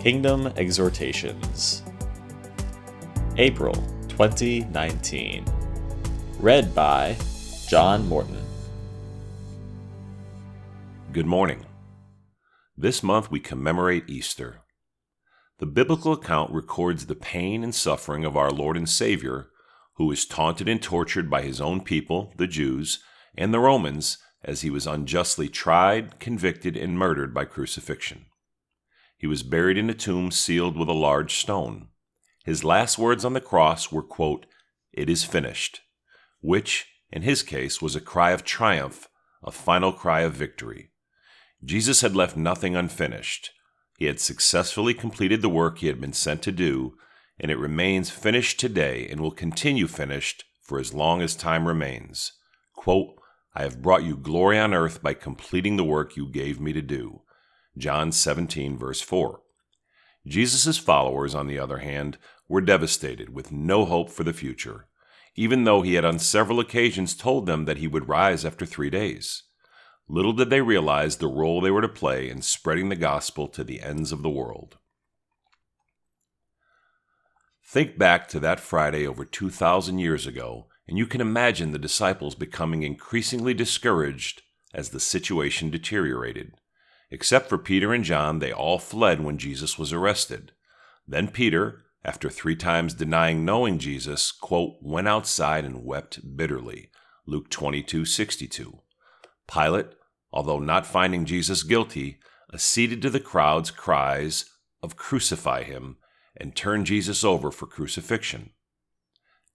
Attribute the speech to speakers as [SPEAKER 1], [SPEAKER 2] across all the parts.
[SPEAKER 1] Kingdom Exhortations, April 2019. Read by John Morton.
[SPEAKER 2] Good morning. This month we commemorate Easter. The biblical account records the pain and suffering of our Lord and Savior, who was taunted and tortured by his own people, the Jews, and the Romans, as he was unjustly tried, convicted, and murdered by crucifixion. He was buried in a tomb sealed with a large stone. His last words on the cross were, quote, It is finished, which, in his case, was a cry of triumph, a final cry of victory. Jesus had left nothing unfinished. He had successfully completed the work he had been sent to do, and it remains finished today and will continue finished for as long as time remains. Quote, I have brought you glory on earth by completing the work you gave me to do. John 17, verse 4. Jesus' followers, on the other hand, were devastated with no hope for the future, even though he had on several occasions told them that he would rise after three days. Little did they realize the role they were to play in spreading the gospel to the ends of the world. Think back to that Friday over 2,000 years ago, and you can imagine the disciples becoming increasingly discouraged as the situation deteriorated. Except for Peter and John, they all fled when Jesus was arrested. Then Peter, after three times denying knowing Jesus, quote, went outside and wept bitterly. Luke 22:62. Pilate, although not finding Jesus guilty, acceded to the crowd's cries of crucify him and turned Jesus over for crucifixion.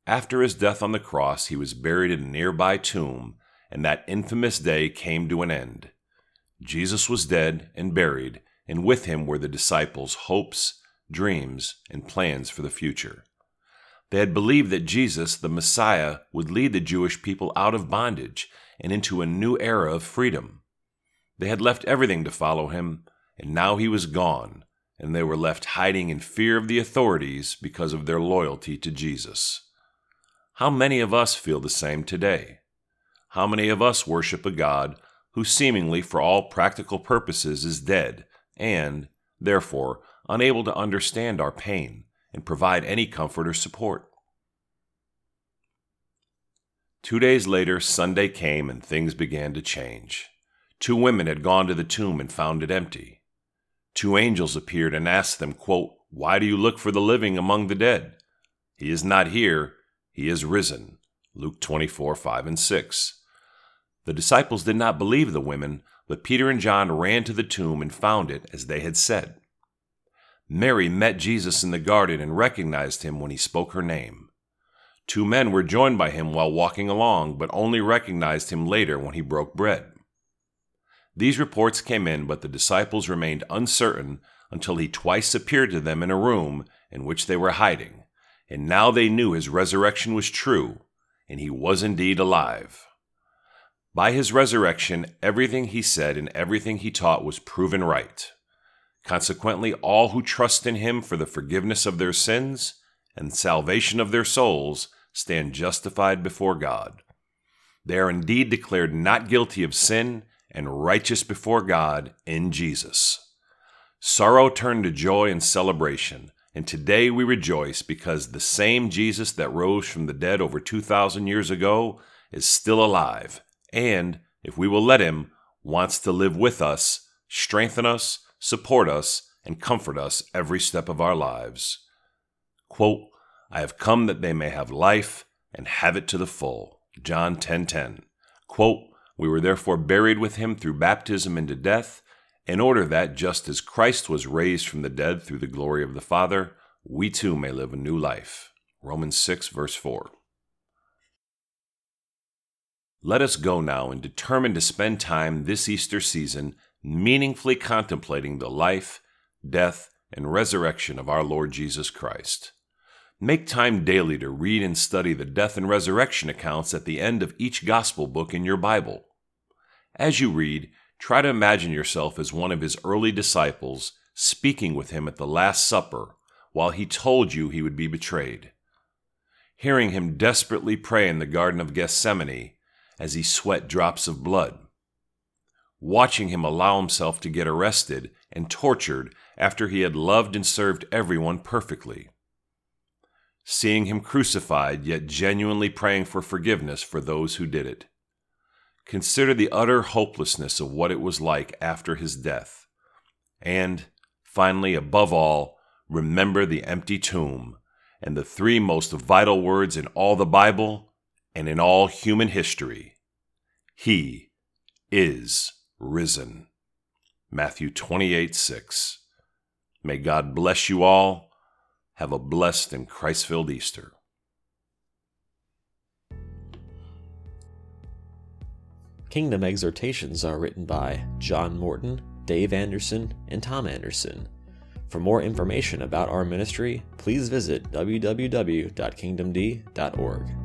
[SPEAKER 2] After his death on the cross, he was buried in a nearby tomb, and that infamous day came to an end. Jesus was dead and buried, and with him were the disciples' hopes, dreams, and plans for the future. They had believed that Jesus, the Messiah, would lead the Jewish people out of bondage and into a new era of freedom. They had left everything to follow him, and now he was gone, and they were left hiding in fear of the authorities because of their loyalty to Jesus. How many of us feel the same today? How many of us worship a God who seemingly for all practical purposes is dead, and, therefore, unable to understand our pain and provide any comfort or support. Two days later, Sunday came and things began to change. Two women had gone to the tomb and found it empty. Two angels appeared and asked them, quote, Why do you look for the living among the dead? He is not here, he is risen. Luke 24, 5 and 6. The disciples did not believe the women, but Peter and John ran to the tomb and found it as they had said. Mary met Jesus in the garden and recognized him when he spoke her name. Two men were joined by him while walking along, but only recognized him later when he broke bread. These reports came in, but the disciples remained uncertain until he twice appeared to them in a room in which they were hiding, and now they knew his resurrection was true, and he was indeed alive. By his resurrection, everything he said and everything he taught was proven right. Consequently, all who trust in him for the forgiveness of their sins and salvation of their souls stand justified before God. They are indeed declared not guilty of sin and righteous before God in Jesus. Sorrow turned to joy and celebration, and today we rejoice because the same Jesus that rose from the dead over 2,000 years ago is still alive and, if we will let Him, wants to live with us, strengthen us, support us, and comfort us every step of our lives. Quote, I have come that they may have life and have it to the full. John 10:10. 10, 10. Quote, we were therefore buried with him through baptism into death, in order that just as Christ was raised from the dead through the glory of the Father, we too may live a new life. Romans 6 verse 4. Let us go now and determine to spend time this Easter season meaningfully contemplating the life, death, and resurrection of our Lord Jesus Christ. Make time daily to read and study the death and resurrection accounts at the end of each gospel book in your Bible. As you read, try to imagine yourself as one of his early disciples speaking with him at the Last Supper while he told you he would be betrayed. Hearing him desperately pray in the Garden of Gethsemane as he sweat drops of blood. watching him allow himself to get arrested and tortured after he had loved and served everyone perfectly. Seeing him crucified, yet genuinely praying for forgiveness for those who did it. Consider the utter hopelessness of what it was like after his death. And, finally, above all, remember the empty tomb and the three most vital words in all the Bible and in all human history He is risen. Matthew 28 6. May God bless you all. Have a blessed and Christ filled Easter.
[SPEAKER 1] Kingdom exhortations are written by John Morton, Dave Anderson, and Tom Anderson. For more information about our ministry, please visit www.kingdomd.org.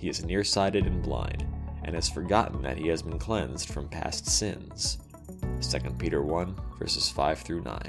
[SPEAKER 1] he is nearsighted and blind, and has forgotten that he has been cleansed from past sins. 2 Peter 1, verses 5 through 9.